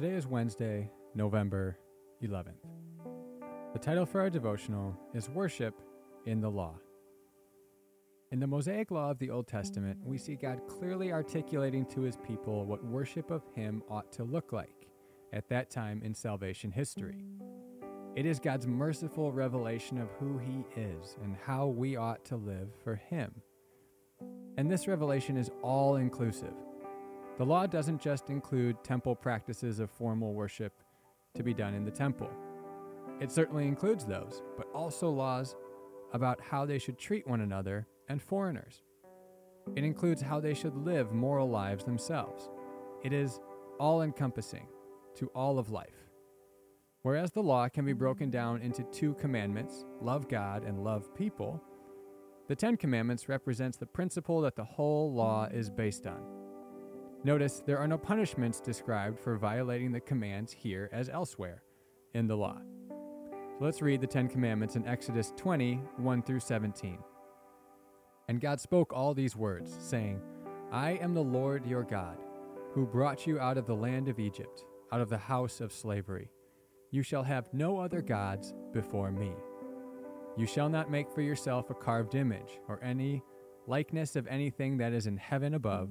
Today is Wednesday, November 11th. The title for our devotional is Worship in the Law. In the Mosaic Law of the Old Testament, we see God clearly articulating to his people what worship of him ought to look like at that time in salvation history. It is God's merciful revelation of who he is and how we ought to live for him. And this revelation is all inclusive. The law doesn't just include temple practices of formal worship to be done in the temple. It certainly includes those, but also laws about how they should treat one another and foreigners. It includes how they should live moral lives themselves. It is all encompassing to all of life. Whereas the law can be broken down into two commandments love God and love people the Ten Commandments represents the principle that the whole law is based on. Notice there are no punishments described for violating the commands here as elsewhere in the law. So let's read the Ten Commandments in Exodus 20 1 through 17. And God spoke all these words, saying, I am the Lord your God, who brought you out of the land of Egypt, out of the house of slavery. You shall have no other gods before me. You shall not make for yourself a carved image, or any likeness of anything that is in heaven above,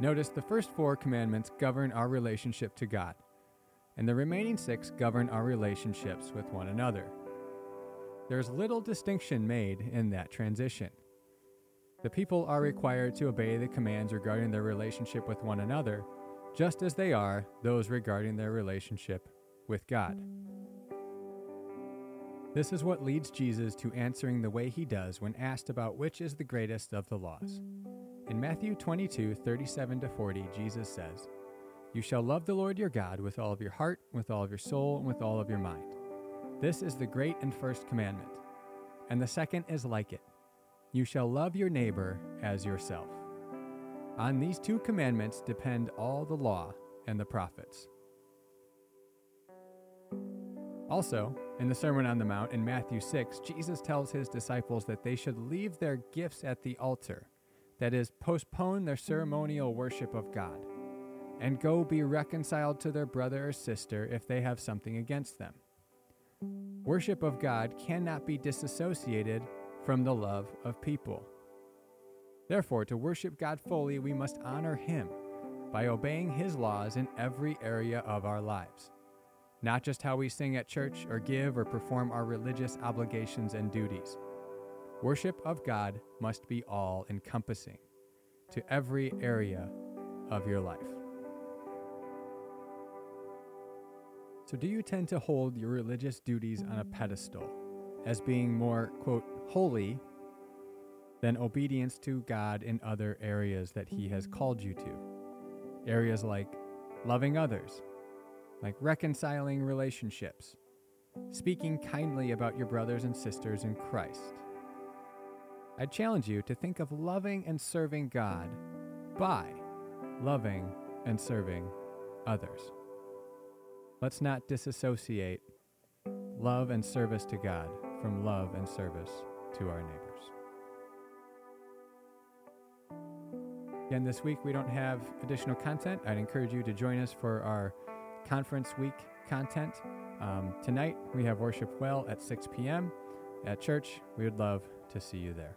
Notice the first four commandments govern our relationship to God, and the remaining six govern our relationships with one another. There's little distinction made in that transition. The people are required to obey the commands regarding their relationship with one another just as they are those regarding their relationship with God. This is what leads Jesus to answering the way he does when asked about which is the greatest of the laws. In Matthew 22 37 40, Jesus says, You shall love the Lord your God with all of your heart, with all of your soul, and with all of your mind. This is the great and first commandment. And the second is like it You shall love your neighbor as yourself. On these two commandments depend all the law and the prophets. Also, in the Sermon on the Mount in Matthew 6, Jesus tells his disciples that they should leave their gifts at the altar, that is, postpone their ceremonial worship of God, and go be reconciled to their brother or sister if they have something against them. Worship of God cannot be disassociated from the love of people. Therefore, to worship God fully, we must honor Him by obeying His laws in every area of our lives. Not just how we sing at church or give or perform our religious obligations and duties. Worship of God must be all encompassing to every area of your life. So, do you tend to hold your religious duties on a pedestal as being more, quote, holy than obedience to God in other areas that He has called you to. Areas like loving others, like reconciling relationships, speaking kindly about your brothers and sisters in Christ. I challenge you to think of loving and serving God by loving and serving others. Let's not disassociate love and service to God from love and service to our neighbors. Again, this week we don't have additional content. I'd encourage you to join us for our conference week content. Um, tonight we have Worship Well at 6 p.m. at church. We would love to see you there.